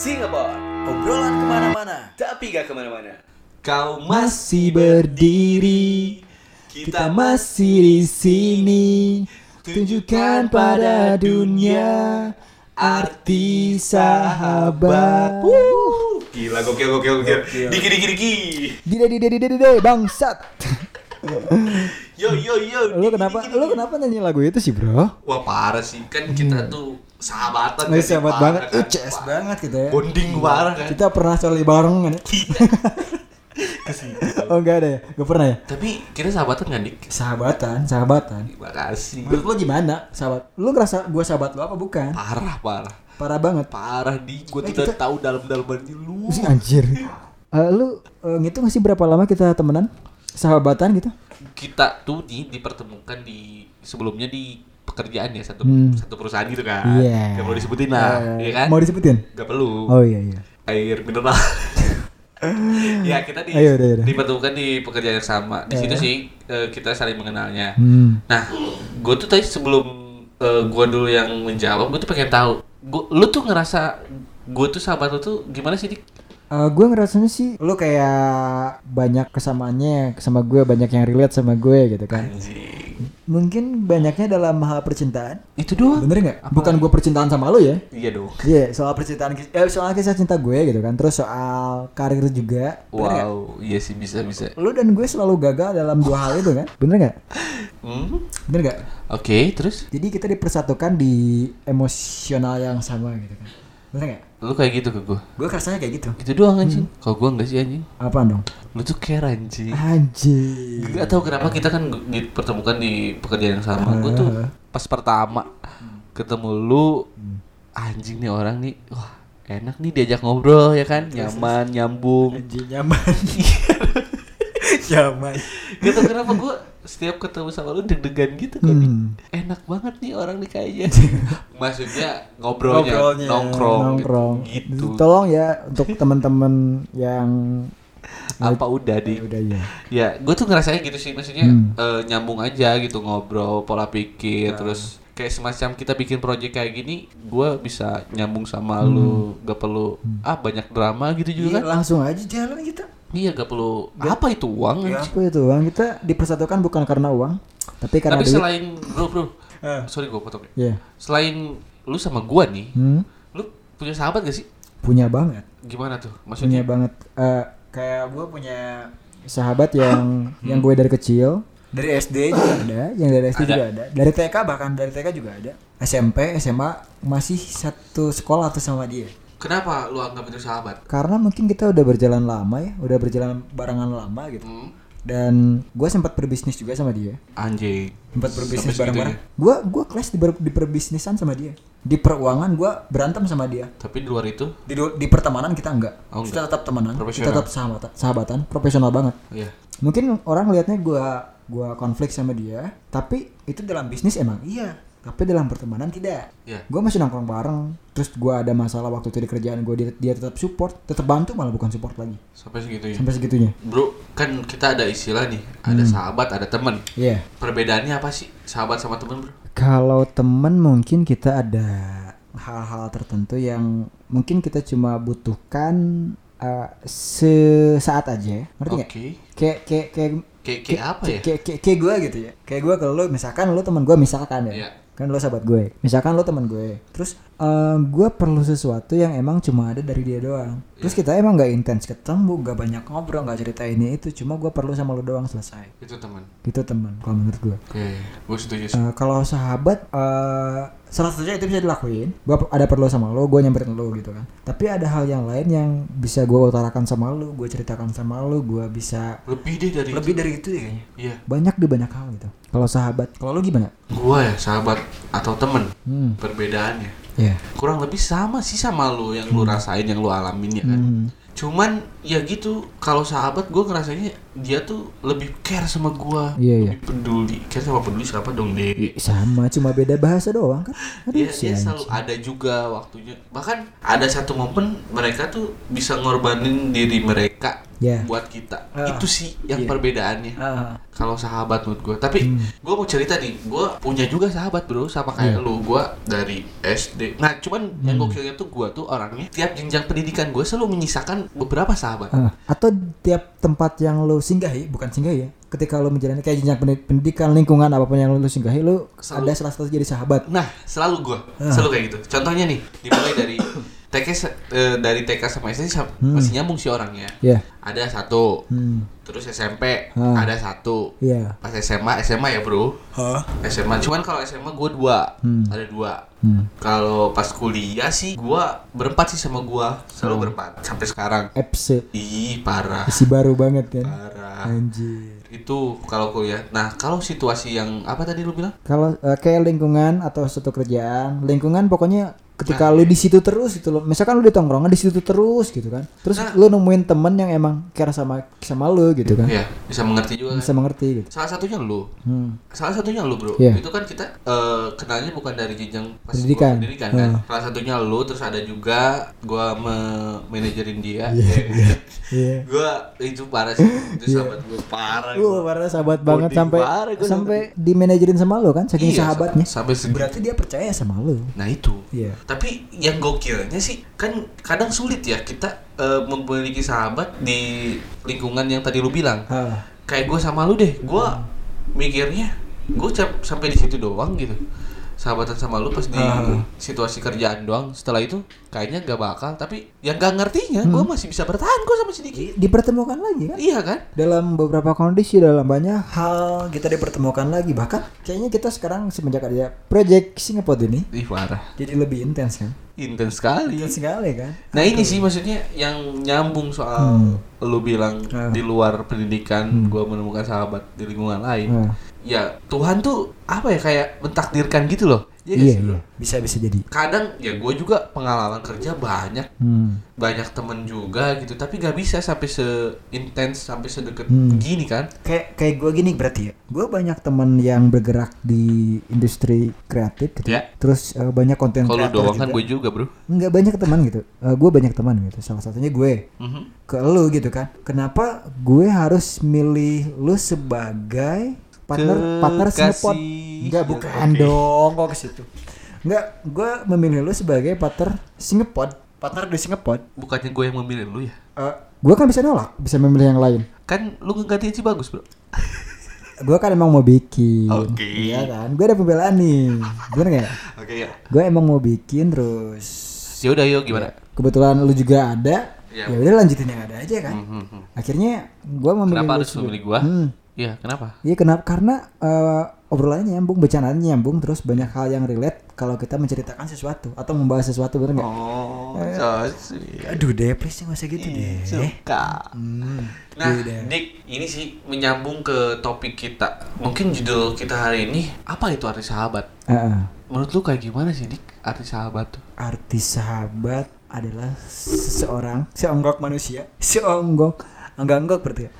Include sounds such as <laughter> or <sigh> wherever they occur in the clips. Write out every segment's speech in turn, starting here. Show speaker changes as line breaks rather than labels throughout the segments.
Singapore
Obrolan ke mana-mana.
Tapi gak ke mana-mana
Kau masih berdiri, kita masih di sini. Tunjukkan pada dunia arti sahabat.
Wuh, Gila gokil gokil gokil Diki diki diki
Dide dide dide dide bangsat.
Yo yo yo
Lu kenapa lu kenapa nyanyi lagu itu sih, Bro?
Wah parah sih Kan kita tuh sahabatan
Oh,
kan,
sahabat
parah
banget.
kan.
Uh, CS
Wah,
banget kita ya.
Bonding parah kan
Kita pernah coli bareng kan? ya? <laughs> Oh enggak ada ya? Gak pernah ya?
Tapi kita sahabatan kan Dik?
Sahabatan, sahabatan.
Terima kasih
Menurut lu gimana, sahabat? Lu ngerasa gua sahabat lu apa bukan?
Parah parah
Parah banget.
Parah di Gue
Eh,
udah
kita-
tahu dalam-dalamannya lu
Sih anjir. Eh, lu eh, ngitung gak sih berapa lama kita temenan? Sahabatan gitu?
Kita tuh nih dipertemukan di Sebelumnya di pekerjaan ya Satu,
Hmm.
satu perusahaan gitu kan
Iya.
Gak perlu disebutin lah
Eh,
Iya kan
Mau disebutin?
Gak perlu
Oh iya iya.
air mineral. <laughs> ya kita di,
Ayo, udah, udah.
dipertemukan di pekerjaan yang sama. Di
Eh.
situ sih eh, kita saling mengenalnya.
Hmm.
Nah, gue tuh tadi sebelum eh, gue dulu yang menjawab, gue tuh pengen tahu, gua, lu tuh ngerasa gue tuh sahabat lu tuh gimana sih dik?
Eh, gue ngerasanya sih lu kayak banyak kesamaannya sama gue, banyak yang relate sama gue gitu kan. Mungkin banyaknya dalam hal percintaan.
Itu doang.
Bener nggak? Bukan gue percintaan sama lu ya?
Iya dong.
Iya, soal percintaan, eh, soal kisah cinta gue gitu kan. Terus soal karir juga.
Wow, iya sih bisa bisa.
Lu dan gue selalu gagal dalam dua hal itu kan? Bener nggak?
Hmm?
Bener nggak?
Oke, terus
Jadi kita dipersatukan di emosional yang sama gitu kan. Bener nggak?
lu kayak gitu ke gue.
Gue rasanya kayak gitu.
Itu doang anjing. Kalau gue enggak sih anjing.
Apaan dong?
Lu tuh care anjing.
Anjir.
Gak tau kenapa kita kan dipertemukan di pekerjaan yang sama. Gue tuh pas pertama ketemu lu anjing nih orang nih, wah enak nih diajak ngobrol ya kan, nyaman, nyambung.
Anjir nyaman. <laughs> nyaman.
Gak tau kenapa gue setiap ketemu sama lu deg-degan gitu kan.
Hmm.
Enak banget nih orang nih kayaknya. <laughs> Maksudnya ngobrolnya,
Ngobrolnya,
nongkrong,
nongkrong.
gitu.
Tolong ya untuk teman-teman yang
Apa udah di
udah ya.
Ya, gue tuh ngerasanya gitu sih, maksudnya
Hmm.
eh, nyambung aja gitu ngobrol, pola pikir, terus kayak semacam kita bikin project kayak gini, gue bisa nyambung sama lu, gak perlu ah banyak drama gitu juga
Iya,
kan?
langsung aja jalan kita.
Iya, gak perlu apa itu uang?
Ya, apa itu uang kita dipersatukan bukan karena uang, tapi karena
Tapi
duit.
selain bro bro,
Eh.
sorry gue potong. ya.
Iya.
Selain lu sama gua nih,
Hmm,
lu punya sahabat gak sih?
punya banget.
Gimana tuh?
Punya
Maksudnya?
banget. Eh, kayak gue punya sahabat yang yang gue dari kecil dari SD juga ada, yang dari SD
Ada.
juga ada, dari TK bahkan dari TK juga ada, SMP, SMA masih satu sekolah tuh sama dia.
Kenapa lu anggap itu sahabat?
Karena mungkin kita udah berjalan lama ya, udah berjalan barengan lama gitu.
Hmm?
Dan gue sempat berbisnis juga sama dia.
Anjing.
Sempat berbisnis bareng-bareng. Gue gua kelas di, ber- di perbisnisan sama dia. Di peruangan gue berantem sama dia.
Tapi di luar itu,
Di, di pertemanan kita enggak.
Oh,
kita tetap temenan. Kita tetap sahabatan, sahabatan, profesional banget.
iya.
Mungkin orang lihatnya gua gua konflik sama dia, tapi itu dalam bisnis emang iya. Tapi dalam pertemanan tidak.
Iya.
Gue masih nongkrong bareng. Terus gua ada masalah waktu itu di kerjaan gue dia, dia tetap support, tetap bantu malah bukan support lagi.
Sampai segitunya.
Sampai segitunya.
Bro, kan kita ada istilah nih, ada sahabat, ada teman.
Iya.
Perbedaannya apa sih sahabat sama teman, bro?
Kalau temen mungkin kita ada hal-hal tertentu yang mungkin kita cuma butuhkan eh, sesaat aja, ngerti
Oke.
nggak? Kayak kayak kayak
Kayak kayak apa ya?
Kayak kayak kayak gue gitu ya. Kayak gue kalau lu misalkan lu teman gue misalkan ya.
Iya.
Kan lu sahabat gue. Misalkan lu teman gue. Terus eh, gue perlu sesuatu yang emang cuma ada dari dia doang. Terus
Iya.
kita emang nggak intens ketemu, nggak banyak ngobrol, nggak cerita ini itu. Cuma gue perlu sama lu doang selesai.
Itu teman.
Itu teman kalau menurut gue.
Oke, gue setuju sih.
Eh, kalau sahabat eh salah satunya itu bisa dilakuin gue ada perlu sama lo gue nyamperin lo gitu kan tapi ada hal yang lain yang bisa gue utarakan sama lo gue ceritakan sama lo gue bisa
Lebih deh dari
lebih
itu.
dari itu ya kayaknya
Iya.
banyak di banyak hal gitu kalau sahabat kalau lo gimana
Gua ya sahabat atau temen
hmm
perbedaannya
ya
kurang lebih sama sih sama lu yang lu rasain yang lu alamin ya kan.
Hmm.
Cuman ya gitu kalau sahabat gue ngerasanya dia tuh lebih care sama gua,
Iya, iya.
lebih peduli. Care sama peduli siapa dong deh?
sama cuma beda bahasa doang kan aduh
Dia,
si
dia
anjing.
selalu ada juga waktunya. Bahkan ada satu momen mereka tuh bisa ngorbanin diri mereka
Ya.
buat kita.
Ah.
Itu sih yang
Iya.
perbedaannya.
Ah,
Kalau sahabat menurut gue, tapi
Hmm.
gue mau cerita nih, gue punya juga sahabat bro, sama kayak
Iya.
lu, gue dari SD. Nah, cuman yang
Hmm.
gokilnya tuh gue tuh orangnya tiap jenjang pendidikan gue selalu menyisakan beberapa sahabat.
ah. atau tiap tempat yang lo singgahi bukan singgahi ya ketika lo menjalani kayak jenjang pendi- pendidikan lingkungan apa pun yang lo singgahi lo
Selalu.
ada salah satu jadi sahabat
Nah, selalu gue,
Ah.
selalu kayak gitu. Contohnya nih, dimulai dari <coughs> TK se- eh, dari TK sama SD
Hmm.
masih nyambung sih orangnya.
ya
Ada satu,
hmm.
terus SMP
Ah.
ada satu,
ya
pas SMA SMA ya bro, SMA. Cuman kalau SMA gue dua,
Hmm.
ada dua.
Hmm.
Kalau pas kuliah sih gua berempat sih sama gua, selalu
Hmm.
berempat sampai sekarang.
FC
Ih, parah.
isi baru banget kan
Parah.
anjir
Itu kalau kuliah. Nah, kalau situasi yang apa tadi lu bilang?
kalau eh, kayak lingkungan atau suatu kerjaan lingkungan pokoknya ketika
Nah.
lu di situ terus gitu loh misalkan lu di tongkrongan di situ terus gitu kan terus
Nah.
lu nemuin temen yang emang care sama sama lu gitu kan
Iya, bisa mengerti juga. kan?
bisa mengerti gitu
Salah satunya lu.
hmm.
Salah satunya lu, Bro.
Iya.
Itu kan kita eh, kenalnya bukan dari jenjang pas gua
Pendidikan.
pendidikan kan.
Hmm.
Salah satunya lu, terus ada juga gua manajerin dia.
Iya. <laughs>
gua itu parah sih. Itu sahabat gua parah.
Wah,
gua.
parah sahabat banget sampai
parah gua
sampai di manajerin sama lo kan saking
Iya,
sahabatnya.
sampai segitu.
Berarti dia percaya sama lo.
Nah, itu.
Iya.
Tapi yang gokilnya sih kan kadang sulit ya kita eh, memiliki sahabat di lingkungan yang tadi lu bilang.
Ah.
Kayak gue sama lu deh, gue mikirnya gue sampai di situ doang gitu. Sahabatan sama lu pas di
Ah.
situasi kerjaan doang. Setelah itu kayaknya gak bakal. Tapi yang gak ngertinya, gue masih bisa bertahan kok sama si Diki.
Dipertemukan lagi kan?
Iya kan?
Dalam beberapa kondisi dalam banyak hal kita dipertemukan lagi bahkan kayaknya kita sekarang semenjak ada project Singapore ini
Ih parah,
jadi lebih intens kan?
intens sekali.
Intens sekali kan?
Nah ini sih maksudnya yang nyambung soal
Hmm.
lu bilang
Ah.
di luar pendidikan gua menemukan sahabat di lingkungan lain.
Ah.
Ya Tuhan tuh apa ya kayak mentakdirkan gitu loh. Iya
Iya,
sih,
iya. Bisa bisa jadi.
Kadang ya gue juga pengalaman kerja banyak
Hmm.
banyak temen juga gitu tapi gak bisa sampai seintens sampai sedekat
Hmm.
begini kan
Kayak kayak gue gini berarti ya. Gue banyak teman yang bergerak di industri kreatif gitu.
Ya.
Terus eh, banyak konten
kalau
kreator
doang kan gue juga bro
Nggak banyak teman gitu. gue banyak teman gitu. Salah satunya gue.
Mhm.
Ke lu gitu kan. Kenapa gue harus milih lu sebagai partner partner
Kekasih.
snapot? Enggak
Ya,
bukan
oke.
dong kok ke situ. Enggak, gue memilih lu sebagai partner Singapod. Partner di Singapod.
bukannya gue yang memilih lu ya
Eh, gue kan bisa nolak, bisa memilih yang lain.
kan lu ngegantiin si bagus bro <laughs>
Gue kan emang mau bikin.
Oke.
Iya kan? Gue ada pembelaan nih. Bener gak?
oke ya
Gue emang mau bikin terus.
ya udah yuk gimana
Kebetulan lu juga ada.
Iya.
Ya udah lanjutin yang ada aja kan.
Mhm, mhm.
Akhirnya gue memilih
kenapa
lu
harus memilih gua
Hmm.
Iya kenapa
Iya kenapa? Karena eh, obrolannya nyambung, bercandanya nyambung, terus banyak hal yang relate kalau kita menceritakan sesuatu atau membahas sesuatu bener nggak?
oh so sweet
Aduh deh, please nggak usah gitu deh.
suka
Hmm.
Nah,
Udah.
Dik, ini sih menyambung ke topik kita. Mungkin judul kita hari ini apa itu arti sahabat?
Ah, ah.
Menurut lu kayak gimana sih, Dik? Arti sahabat tuh?
Arti sahabat adalah seseorang, seonggok manusia, seonggok, enggak-enggak berarti ya.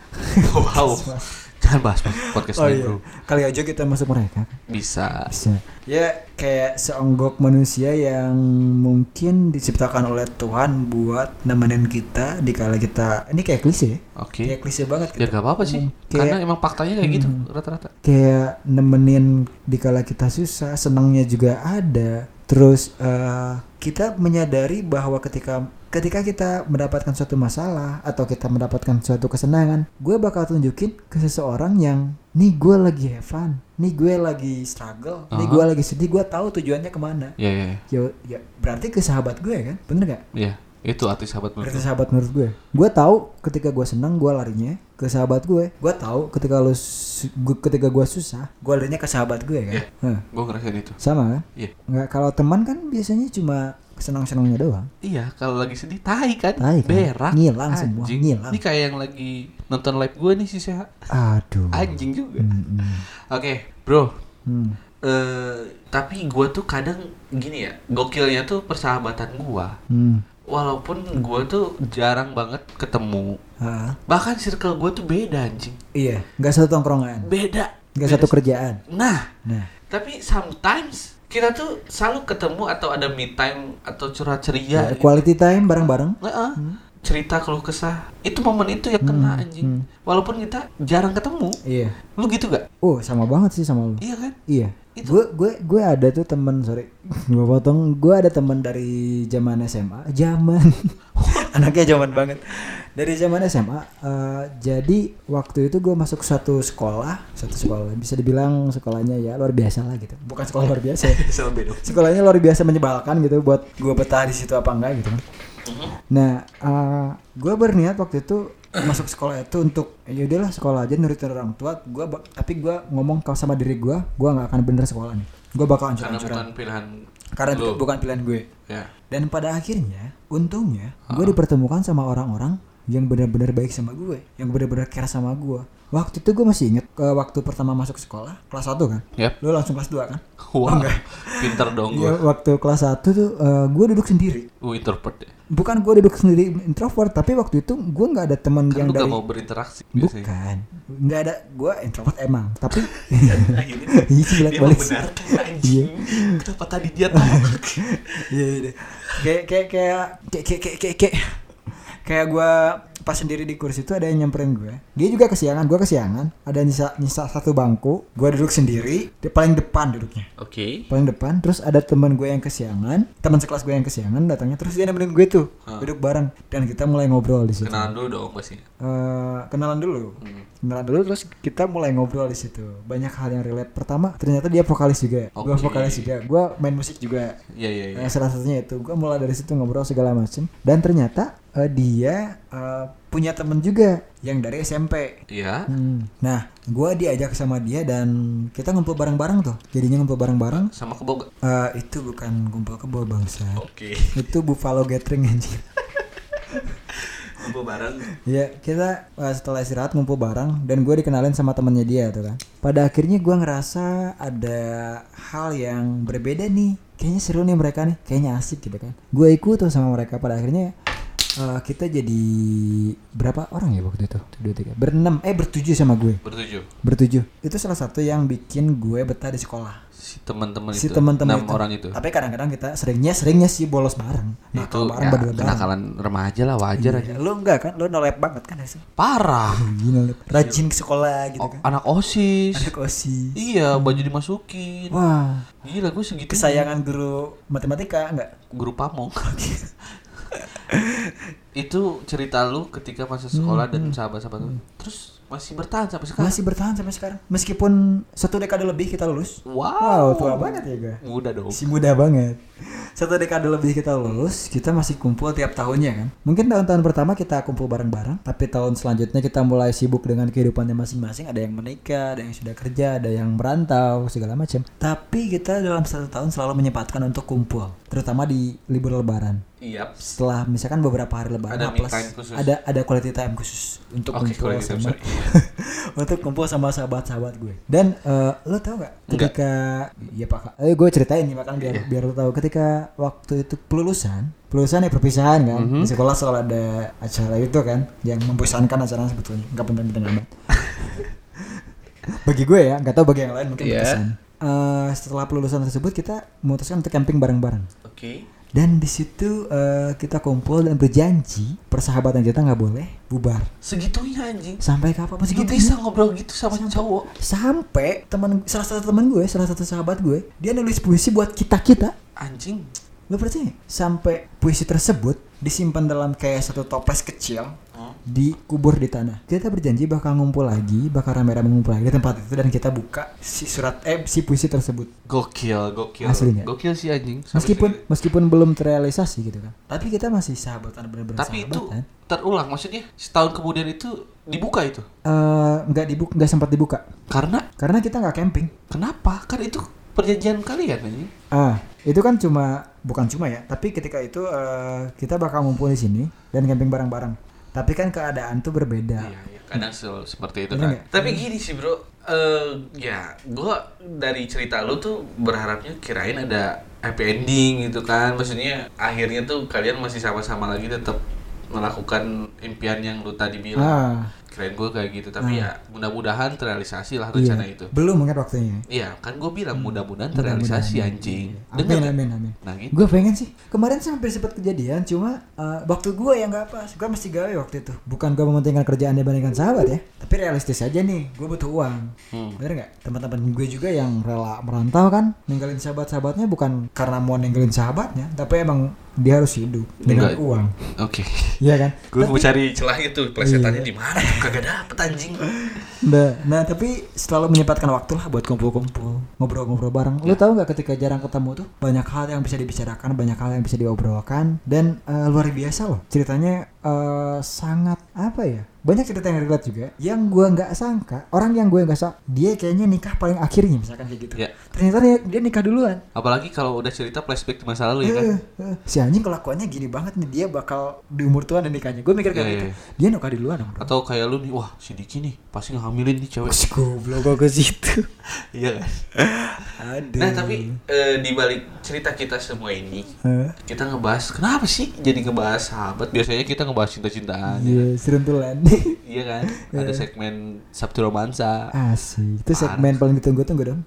wow. <laughs> Jangan bahas podcast
Oh iya.
Bro.
Kali aja kita masuk mereka.
Bisa.
Bisa. Ya kayak seonggok manusia yang mungkin diciptakan oleh Tuhan buat nemenin kita di kala kita. Ini kayak klise ya.
Oke.
Kayak klise banget
Ya
gitu.
gak apa-apa sih.
Hmm,
Karena
kayak-
emang faktanya kayak gitu rata-rata.
kayak nemenin di kala kita susah, senangnya juga ada. Terus eh, kita menyadari bahwa ketika ketika kita mendapatkan suatu masalah atau kita mendapatkan suatu kesenangan, gue bakal tunjukin ke seseorang yang nih gue lagi have fun, nih gue lagi struggle, nih
Aha.
gue lagi sedih, gue tahu tujuannya ke mana.
Iya, iya, iya.
Ya, ya berarti ke sahabat gue kan, bener gak?
Iya, itu arti sahabat menurut lu.
sahabat menurut gue. Gue tahu ketika gue senang gue larinya ke sahabat gue. Gue tahu ketika gu- ketika gue susah, gue larinya ke sahabat gue kan.
Iya.
Hah,
Gue ngerasain itu.
sama kan?
Iya.
Nggak kalau teman kan biasanya cuma senang-senangnya doang.
Iya, kalau lagi sedih tai kan,
Tai kan?
berak,
Ngilang semua,
anjing.
ngilang.
Ini kayak yang lagi nonton live gue nih si Seha.
Aduh.
Anjing juga.
Hmm, hmm.
Oke, bro.
Hmm.
eh tapi gua tuh kadang gini ya, gokilnya tuh persahabatan gua.
Hmm.
Walaupun gue tuh jarang banget ketemu.
Ah,
bahkan circle gue tuh beda anjing.
Iya, nggak satu tongkrongan,
beda.
Nggak
Beda.
satu kerjaan.
nah
Nah,
tapi sometimes kita tuh selalu ketemu atau ada me time atau curhat ceria.
Ya, quality time bareng-bareng.
Nggak, ah. cerita keluh kesah. Itu momen itu yang kena anjing. walaupun kita jarang ketemu
Iya.
lu gitu gak
Oh, sama banget sih sama lu.
iya kan?
Iya.
Itu-
Gue gue gue ada tuh temen sorry <laughs> gue potong. Gue ada temen dari zaman SMA zaman. <laughs> Anaknya zaman banget. Dari zaman SMA eh, jadi waktu itu gue masuk satu sekolah satu sekolah bisa dibilang sekolahnya ya luar biasa lah gitu. Bukan sekolah luar biasa ya. <laughs> sekolahnya luar biasa menyebalkan gitu buat gue betah di situ apa enggak gitu kan. Nah gue berniat waktu itu masuk sekolah itu untuk ya udahlah sekolah aja nurutin orang tua. Gue tapi gue ngomong kalau sama diri gue gue nggak akan bener sekolah nih. Gue bakal hancur
karena
hancuran
bukan pilihan
karena itu
lu.
bukan pilihan gue.
Ya.
Dan pada akhirnya untungnya gue dipertemukan sama orang-orang yang benar-benar baik sama gue yang benar-benar care sama gue Waktu itu gue masih inget ke waktu pertama masuk sekolah kelas 1 kan.
Yep.
Lo langsung kelas 2 kan? <laughs>
Wah. Wow, oh, pinter dong gue.
Ya, waktu kelas 1 tuh eh, uh, gue duduk sendiri.
Uh, introvert ya.
Bukan gue duduk sendiri introvert, tapi waktu itu gue nggak ada teman
kan
yang dari.
Kan mau berinteraksi.
Bukan. Nggak ada. Gue introvert emang, tapi. <laughs>
Iya, <laughs>
iya sih balik balik.
Iya. Kenapa tadi dia tahu?
Iya, iya iya. Kayak kayak kayak kayak kayak kayak kayak kayak gue pas sendiri di kursi itu ada yang nyamperin gue. Dia juga kesiangan gue kesiangan. Ada nyisa nyisa satu bangku gue duduk sendiri di paling depan duduknya.
Oke.
Paling depan terus ada teman gue yang kesiangan teman sekelas gue yang kesiangan datangnya terus dia nemenin gue tuh duduk bareng. Dan kita mulai ngobrol di situ.
Kenalan dulu dong pasti.
Eh, kenalan dulu. Kenalan dulu terus kita mulai ngobrol di situ. Banyak hal yang relate. Pertama ternyata dia vokalis juga. Gue
Oke.
vokalis juga. Gue main musik juga.
Iya iya iya.
Eh, salah satunya itu. Gue mulai dari situ ngobrol segala macem. Dan ternyata eh, dia eh, punya temen juga yang dari SMP
iya
Hmm. Nah, gue diajak sama dia dan kita ngumpul bareng-bareng tuh. Jadinya ngumpul bareng-bareng.
sama kebo gak
Eh, itu bukan kumpul kebo bangsa.
oke
Itu Buffalo Gathering anjing. <laughs>
kebo bareng
Ya kita eh, setelah istirahat ngumpul bareng dan gue dikenalin sama temennya dia tuh kan. Pada akhirnya gue ngerasa ada hal yang berbeda nih. Kayaknya seru nih mereka nih. Kayaknya asik gitu kan. Gue ikut tuh sama mereka. Pada akhirnya eh, kita jadi berapa orang ya waktu itu? Dua, tiga, berenam. Eh bertujuh sama gue.
bertujuh
Bertujuh. Itu salah satu yang bikin gue betah di sekolah.
si teman-teman
Si
itu
teman-teman
enam
itu.
orang itu
Tapi kadang-kadang kita seringnya seringnya sih bolos bareng.
itu
Nakal bareng
ya,
berdua bareng.
kenakalan remaja lah wajar aja
Iya, Lu enggak kan? Lu nolep banget kan sih?
parah <laughs>
Gila lu. Rajin ke sekolah gitu kan.
anak osis
Ada kosi.
iya baju dimasukin
Wah,
gila gue segitu
kesayangan guru matematika enggak?
guru pamong itu cerita lu ketika masa sekolah dan sahabat-sahabat lu terus masih bertahan sampai sekarang
Masih bertahan sampai sekarang. Meskipun satu dekade lebih kita lulus.
wow
Wow, tua banget ya gue.
muda dong
Si muda banget. Satu dekade lebih kita lulus, kita masih kumpul tiap tahunnya kan. Mungkin tahun-tahun pertama kita kumpul bareng-bareng, tapi tahun selanjutnya kita mulai sibuk dengan kehidupannya masing-masing. Ada yang menikah, ada yang sudah kerja, ada yang merantau, segala macam. Tapi kita dalam satu tahun selalu menyempatkan untuk kumpul, terutama di libur lebaran.
Iya
Setelah misalkan beberapa hari lebaran
Ada
plus
khusus.
ada ada quality time khusus untuk
Oke,
kumpul
time,
sama <laughs> untuk kumpul sama sahabat-sahabat gue. Dan eh, lo tau gak
Enggak.
ketika ya pak, eh gue ceritain nih makan biar biar lo tahu ketika waktu itu pelulusan, pelulusan ya perpisahan kan
Mhm.
di sekolah selalu ada acara itu kan yang membosankan acaranya sebetulnya nggak penting-penting amat. <laughs> bagi gue ya nggak tahu bagi yang lain mungkin
Iya.
berkesan. Eh, setelah pelulusan tersebut kita memutuskan untuk camping bareng-bareng.
oke
Dan di situ eh, kita kumpul dan berjanji persahabatan kita nggak boleh bubar.
Segitunya anjing.
Sampai kapan
lu
segitu
bisa ngobrol gitu sama cowok.
sampai teman salah satu teman gue salah satu sahabat gue dia nulis puisi buat kita kita
anjing
lo percaya. Sampai puisi tersebut disimpan dalam kayak satu toples kecil
Hmm.
dikubur di tanah. Kita berjanji bakal ngumpul lagi bakal rame-rame ngumpul lagi di tempat itu dan kita buka si surat eh si puisi tersebut.
Gokil gokil.
Aslinya.
gokil sih anjing. Sampai
meskipun
segitu.
meskipun belum terrealisasi gitu kan. Tapi kita masih sahabatan bener-bener
tapi itu
sahabatan.
terulang maksudnya setahun kemudian itu dibuka itu?
Eh, nggak dibuka nggak sempat dibuka.
Karena?
Karena kita nggak camping.
Kenapa? Kan itu perjanjian kalian anjing?
Ah itu kan cuma bukan cuma ya tapi ketika itu eh, kita bakal ngumpul di sini dan camping bareng-bareng. Tapi kan keadaan tuh berbeda.
Iya, iya. kadang se- seperti itu kan. Tapi gini sih bro, eh ya gua dari cerita lu tuh berharapnya kirain ada happy ending gitu kan. Maksudnya akhirnya tuh kalian masih sama-sama lagi tetap melakukan impian yang lu tadi bilang.
Ah,
keren gue kayak gitu tapi ya mudah-mudahan terrealisasi lah
iya.
rencana itu
Belum mungkin waktunya.
iya kan gue bilang mudah-mudahan terrealisasi
Mudah-mudahan.
anjing
Amin,
Dengar
amin, amin.
nah gitu
Gue pengen sih. Kemarin sih hampir sempat kejadian, cuma uh, waktu gue yang gak pas. Gue mesti gawe waktu itu. Bukan gue mementingkan kerjaan dibandingkan sahabat ya. Tapi realistis aja nih, gue butuh uang.
Hmm.
Bener nggak? Teman-teman gue juga yang rela merantau kan, ninggalin sahabat-sahabatnya bukan karena mau ninggalin sahabatnya, tapi emang dia harus hidup dengan
Enggak.
uang.
oke
Iya kan?
gue mau cari celah itu plesetannya di mana kagak dapet anjing
Nah, nah, tapi selalu menyempatkan waktu lah buat kumpul-kumpul, ngobrol-ngobrol bareng. Lu tahu nggak ketika jarang ketemu tuh banyak hal yang bisa dibicarakan, banyak hal yang bisa diobrolkan dan eh, luar biasa loh. Ceritanya eh, sangat apa ya? Banyak cerita yang relate juga yang gua nggak sangka, orang yang gue nggak sangka dia kayaknya nikah paling akhirnya misalkan kayak gitu.
ya
Ternyata dia, dia nikah duluan.
apalagi kalau udah cerita flashback di masa lalu ya kan
eh, si anjing kelakuannya gini banget nih dia bakal di umur tua dan nikahnya. Gue mikir kayak
Iya,
gitu.
iya.
Dia nikah duluan dong.
atau kayak lu nih wah si Diki nih pasti ngehamilin nih cewek
Si goblok ke situ. <laughs>
iya kan
Aduh.
nah tapi eh, di balik cerita kita semua ini
Hah?
kita ngebahas kenapa sih jadi ngebahas sahabat biasanya kita ngebahas cinta-cintaan
Iya, seruntulan.
iya kan <laughs> ada segmen Sabtu Romansa
Asik. Itu segmen paling ditunggu-tunggu dong.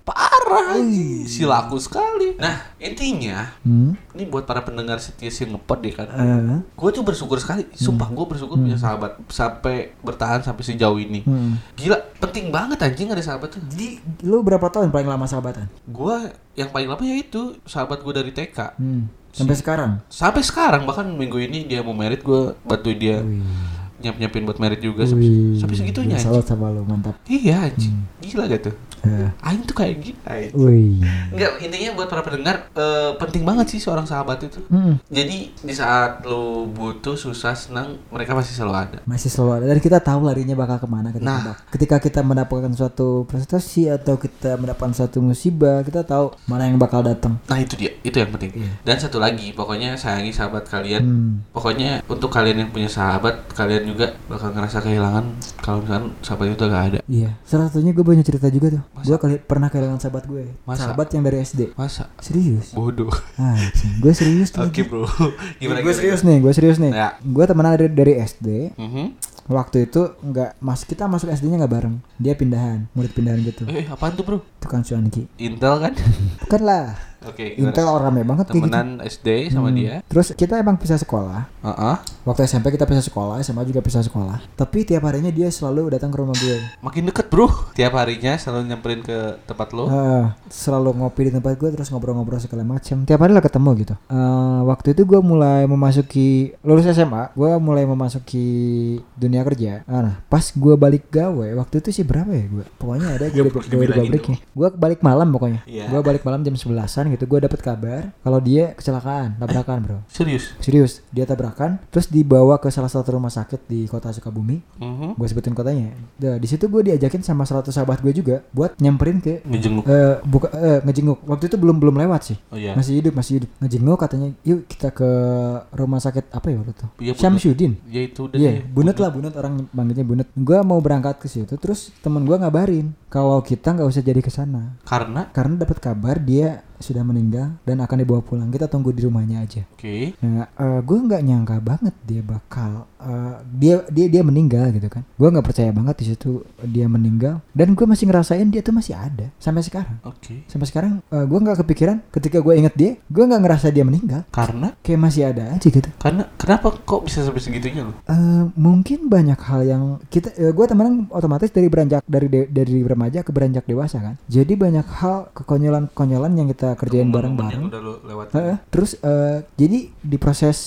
Parah anjing. si laku sekali nah intinya
Hmm.
ini buat para pendengar setia si ngepot ya kan
Eh.
gue tuh bersyukur sekali sumpah gue bersyukur punya sahabat sampai bertahan sampai sejauh ini
Hmm.
gila penting banget anjing ada sahabat tuh
Jadi lu berapa tahun paling lama sahabatan?
gue yang paling lama ya itu sahabat gue dari TK
Hmm. Sampai sekarang.
sampai sekarang bahkan minggu ini dia mau merit gue bantuin dia nyiap nyiapin buat merit juga sampai, sampai segitunya.
Salut sama lu, mantap.
iya anjing gila gak tuh
Eh.
Aing tuh kayak gitu Aing.
Wih.
Enggak, intinya buat para pendengar eh, penting banget sih seorang sahabat itu.
Hmm.
Jadi di saat lu butuh, susah, senang, mereka pasti selalu ada.
Masih selalu ada dan kita tahu larinya bakal ke mana ketika,
Nah.
ketika kita mendapatkan suatu prestasi atau kita mendapatkan suatu musibah kita tahu mana yang bakal datang
Nah itu dia, itu yang penting. Dan satu lagi, pokoknya sayangi sahabat kalian.
hmm.
Pokoknya untuk kalian yang punya sahabat, kalian juga bakal ngerasa kehilangan kalau misalkan sahabat itu gak ada.
iya salah satunya gue banyak cerita juga tuh gue kali pernah kehilangan sahabat gue
Masa?
sahabat yang dari SD
Masa?
serius
Bodoh.
ah gue serius tuh
Oke bro. <laughs> Gimana
gue serius nih gue serius nih
Ya.
gue temenan dari dari SD
Mhm.
waktu itu nggak mas kita masuk SD-nya nggak bareng dia pindahan murid pindahan gitu
Eh apaan tuh bro?
Tukang cuanki
Intel kan?
bukan lah
Oke. gimana?
Intel orang rame banget gitu
Temenan SD sama
Hmm.
dia.
terus kita emang pisah sekolah
Heeh.
waktu SMP kita pisah sekolah SMA juga pisah sekolah tapi tiap harinya dia selalu datang ke rumah gue
Makin deket bro. Tiap harinya selalu nyamperin ke tempat lo.
Ah, selalu ngopi di tempat gue terus ngobrol-ngobrol segala macam tiap hari lah ketemu gitu Eh, waktu itu gue mulai memasuki lulus SMA gue mulai memasuki dunia kerja Ah, nah pas gue balik gawe waktu itu sih berapa ya gue pokoknya ada gue di, gawe di gue balik malam pokoknya
Iya.
gue balik malam jam 11an gitu gue dapet kabar kalau dia kecelakaan tabrakan bro
Serius?
serius dia tabrakan terus dibawa ke salah satu rumah sakit di kota Sukabumi
Mhm.
gue sebutin kotanya Nah, di situ gue diajakin sama salah satu sahabat gue juga buat nyamperin ke
Ngejenguk.
eh buka eh, ngejenguk waktu itu belum belum lewat sih
Oh iya.
masih hidup masih hidup ngejenguk katanya yuk kita ke rumah sakit apa ya waktu itu
Bunut.
Syamsuddin
Ya itu
Iya,
deh.
bunut lah bunut orang manggilnya bunut. Gua mau berangkat ke situ, terus temen gua ngabarin kalau kita nggak usah jadi ke sana,
Karena?
Karena dapat kabar dia sudah meninggal dan akan dibawa pulang. Kita tunggu di rumahnya aja.
Oke.
Nah, eh, gue nggak nyangka banget dia bakal eh, dia dia dia meninggal gitu kan. Gue nggak percaya banget di situ dia meninggal dan gue masih ngerasain dia tuh masih ada sampai sekarang.
Oke.
Sampai sekarang eh, gue nggak kepikiran ketika gue inget dia, gue nggak ngerasa dia meninggal.
Karena
Kayak masih ada aja gitu.
karena kenapa kok bisa sampai segitunya lo?
Eh, mungkin banyak hal yang kita gue temenan otomatis dari beranjak dari de- dari remaja ke beranjak dewasa kan. Jadi banyak hal kekonyolan-konyolan yang kita kerjain bareng-bareng.
Udah lewat.
Terus eh, jadi di proses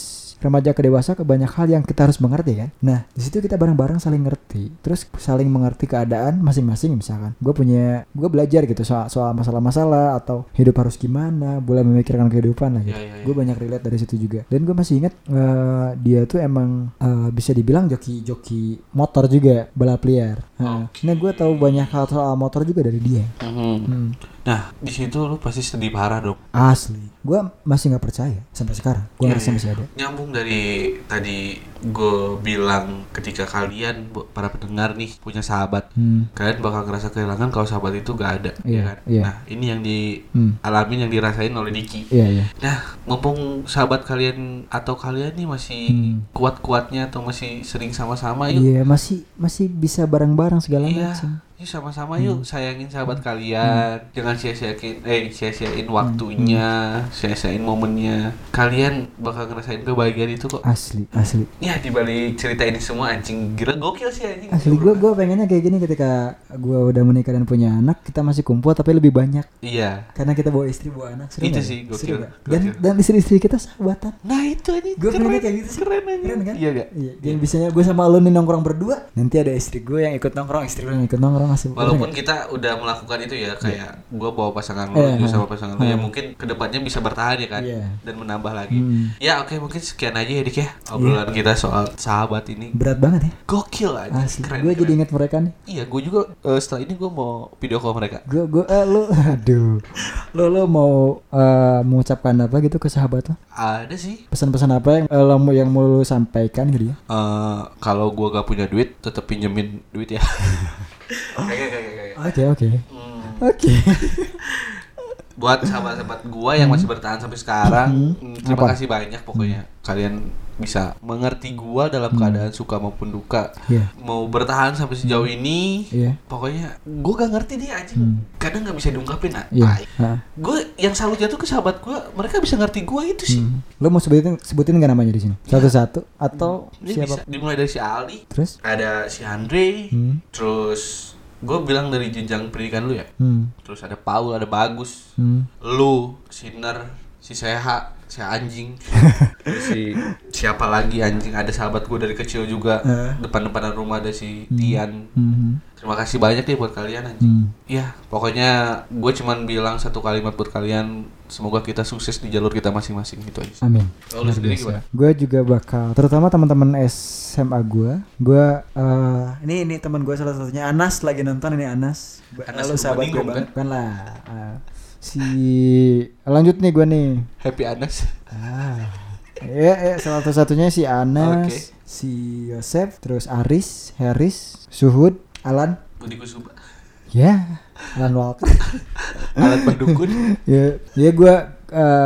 remaja ke dewasa ke banyak hal yang kita harus mengerti kan. Nah di situ kita bareng-bareng saling ngerti. Terus saling mengerti keadaan masing-masing misalkan. Gue punya gue belajar gitu soal soal masalah-masalah atau hidup harus gimana, boleh memikirkan kehidupan lah gitu.
Iya, iya, iya.
Gue banyak relate dari situ juga. Dan gue masih ingat eh, dia tuh emang eh, bisa dibilang joki-joki motor juga balap liar. Nah,
Oke.
nah gue tahu banyak hal soal motor juga dari dia.
Mhm.
Hmm.
Nah di situ lo pasti sedih parah dong.
Asli. Gue masih nggak percaya sampai sekarang. Gue ngerasa
iya.
masih ada.
Nyambung langsung dari tadi gue bilang ketika kalian para pendengar nih punya sahabat,
Hmm.
kalian bakal ngerasa kehilangan kalau sahabat itu gak ada,
Iya,
ya kan?
iya.
Nah ini yang
Hmm.
dialamin yang dirasain oleh Diki.
Iya iya.
Nah, mumpung sahabat kalian atau kalian nih masih
Hmm.
kuat-kuatnya atau masih sering sama-sama yuk.
Iya masih masih bisa bareng-bareng segala
Iya.
macam.
Yuk sama-sama yuk sayangin sahabat kalian. Jangan sia-siain eh sia-siain waktunya, sia-siain momennya. Kalian bakal ngerasain kebahagiaan itu kok.
Asli asli.
Ya dibalik cerita ini semua anjing gila gokil sih anjing.
Asli gue gue pengennya kayak gini ketika gue udah menikah dan punya anak kita masih kumpul tapi lebih banyak
Iya.
karena kita bawa istri bawa anak seru
Itu sih,
Seru
gokil,
dan
gokil.
dan istri-istri kita sahabatan
Nah itu anjing
gue
keren.
pengennya kayak gitu sih
Keren anjing.
keren kan
Iya gak?
iya yang bisanya gue sama lo nih nongkrong berdua nanti ada istri gue yang ikut nongkrong istri lo yang ikut nongkrong
Walaupun kita udah melakukan itu ya kayak gua bawa pasangan lo,
Iya, ha.
sama pasangan lo ya
Ha.
mungkin ke depannya bisa bertahan ya kan
Iya.
dan menambah lagi.
Hmm.
Ya oke mungkin sekian aja ya Dik ya obrolan kita soal sahabat ini.
berat banget ya
Gokil aja.
asli
Keren.
gue jadi inget mereka nih
Iya, gue juga eh, setelah ini gue mau video call mereka.
gue gue eh, lo <laughs> aduh lo lo mau eh, mengucapkan apa gitu ke sahabat lo
Ada sih.
pesan-pesan apa yang eh, lo mau yang mau lo sampaikan gitu ya
eh kalau gue gak punya duit, tetap pinjemin duit ya. <laughs> Kayak kayak.
oke oke
Hmm.
oke <laughs>
Buat sahabat-sahabat gue yang masih bertahan sampai sekarang,
Hmm.
hmm, terima
Apa?
kasih banyak pokoknya. Kalian bisa mengerti gue dalam keadaan suka maupun duka.
Iya.
Mau bertahan sampai sejauh ini,
Iya.
pokoknya gue gak ngerti dia aja.
Hmm.
Kadang nggak bisa diungkapin. Nah,
Iya. Ah.
gue yang salutnya tuh ke sahabat gue, mereka bisa ngerti gue itu sih.
Hmm. Lo mau sebutin sebutin nggak namanya di sini? Satu-satu atau
Ini
siapa?
bisa dimulai dari si Ali,
Terus?
ada si Andre,
Hmm.
terus gue bilang dari jenjang pendidikan lu ya.
Hmm.
Terus ada Paul, ada Bagus,
Hmm.
lu, Siner, si Seha, si anjing, <laughs> si siapa lagi anjing? Ada sahabat gue dari kecil juga.
Eh.
Depan-depanan rumah ada si Tian.
Hmm.
Terima kasih banyak deh buat kalian anjing.
Hmm.
Ya, pokoknya gue cuman bilang satu kalimat buat kalian. Semoga kita sukses di jalur kita masing-masing gitu aja.
Amin.
Kalau lu sendiri gimana?
Gue juga bakal, terutama teman-teman SMA gue, gue eh, ini ini teman gue salah satunya Anas lagi nonton ini Anas.
Anas
Halo sahabat gue kan lah. Eh, si lanjut nih gue nih.
Happy Anas.
Ah. Ya, ya, salah satunya si Anas,
Oke.
si Yosef, terus Aris, Harris, Suhud, Alan.
Budi Kusuma.
Ya, Alan Walker.
Alat Bandukun. <laughs>
ya, ya gue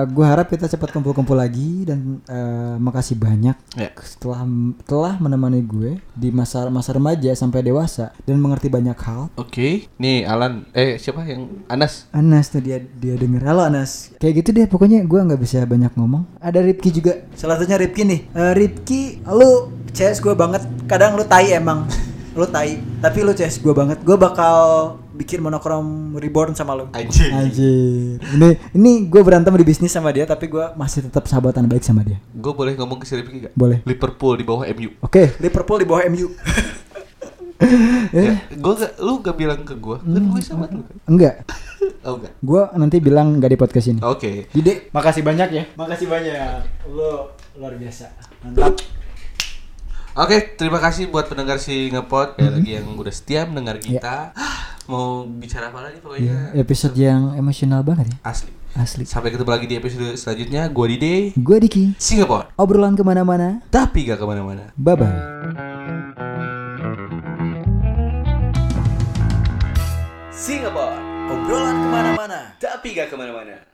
gue harap kita cepat kumpul-kumpul lagi dan eh, makasih banyak
Ya.
setelah telah menemani gue di masa masa remaja sampai dewasa dan mengerti banyak hal.
Oke, nih Alan, eh siapa yang? Anas?
Anas tuh dia dia denger. Halo Anas. Kayak gitu deh pokoknya gue nggak bisa banyak ngomong. Ada Ripki juga. Salah satunya Ripki nih. Eh, Ripki lu CS gue banget. Kadang lu tai emang lu tai tapi lu CS gue banget gue bakal bikin monokrom reborn sama lu
Anjing.
Anjir. Ini ini gue berantem di bisnis sama dia tapi gue masih tetap sahabatan baik sama dia.
Gue boleh ngomong ke si Rifki gak?
Boleh.
Liverpool di bawah MU.
Oke, Liverpool di bawah MU.
Ya, <laughs> gue gak, lu gak bilang ke gue, kan gue sahabat lu kan?
Enggak.
Oh enggak.
Gue nanti bilang nggak di podcast ini.
Oke.
Jadi makasih banyak ya. Makasih banyak. Lo luar biasa. Mantap.
Oke, terima kasih buat pendengar si ngepot ya lagi yang udah setia mendengar kita. <gasps> Mau bicara apa lagi
Ya,
pokoknya
episode yang emosional banget ya.
asli.
Asli.
Sampai ketemu lagi di episode selanjutnya. Gua Dide,
Gue Diki.
Singapore.
Obrolan ke mana-mana.
Tapi gak ke mana-mana.
Bye bye.
Singapore.
Obrolan ke mana-mana.
Tapi gak ke mana-mana.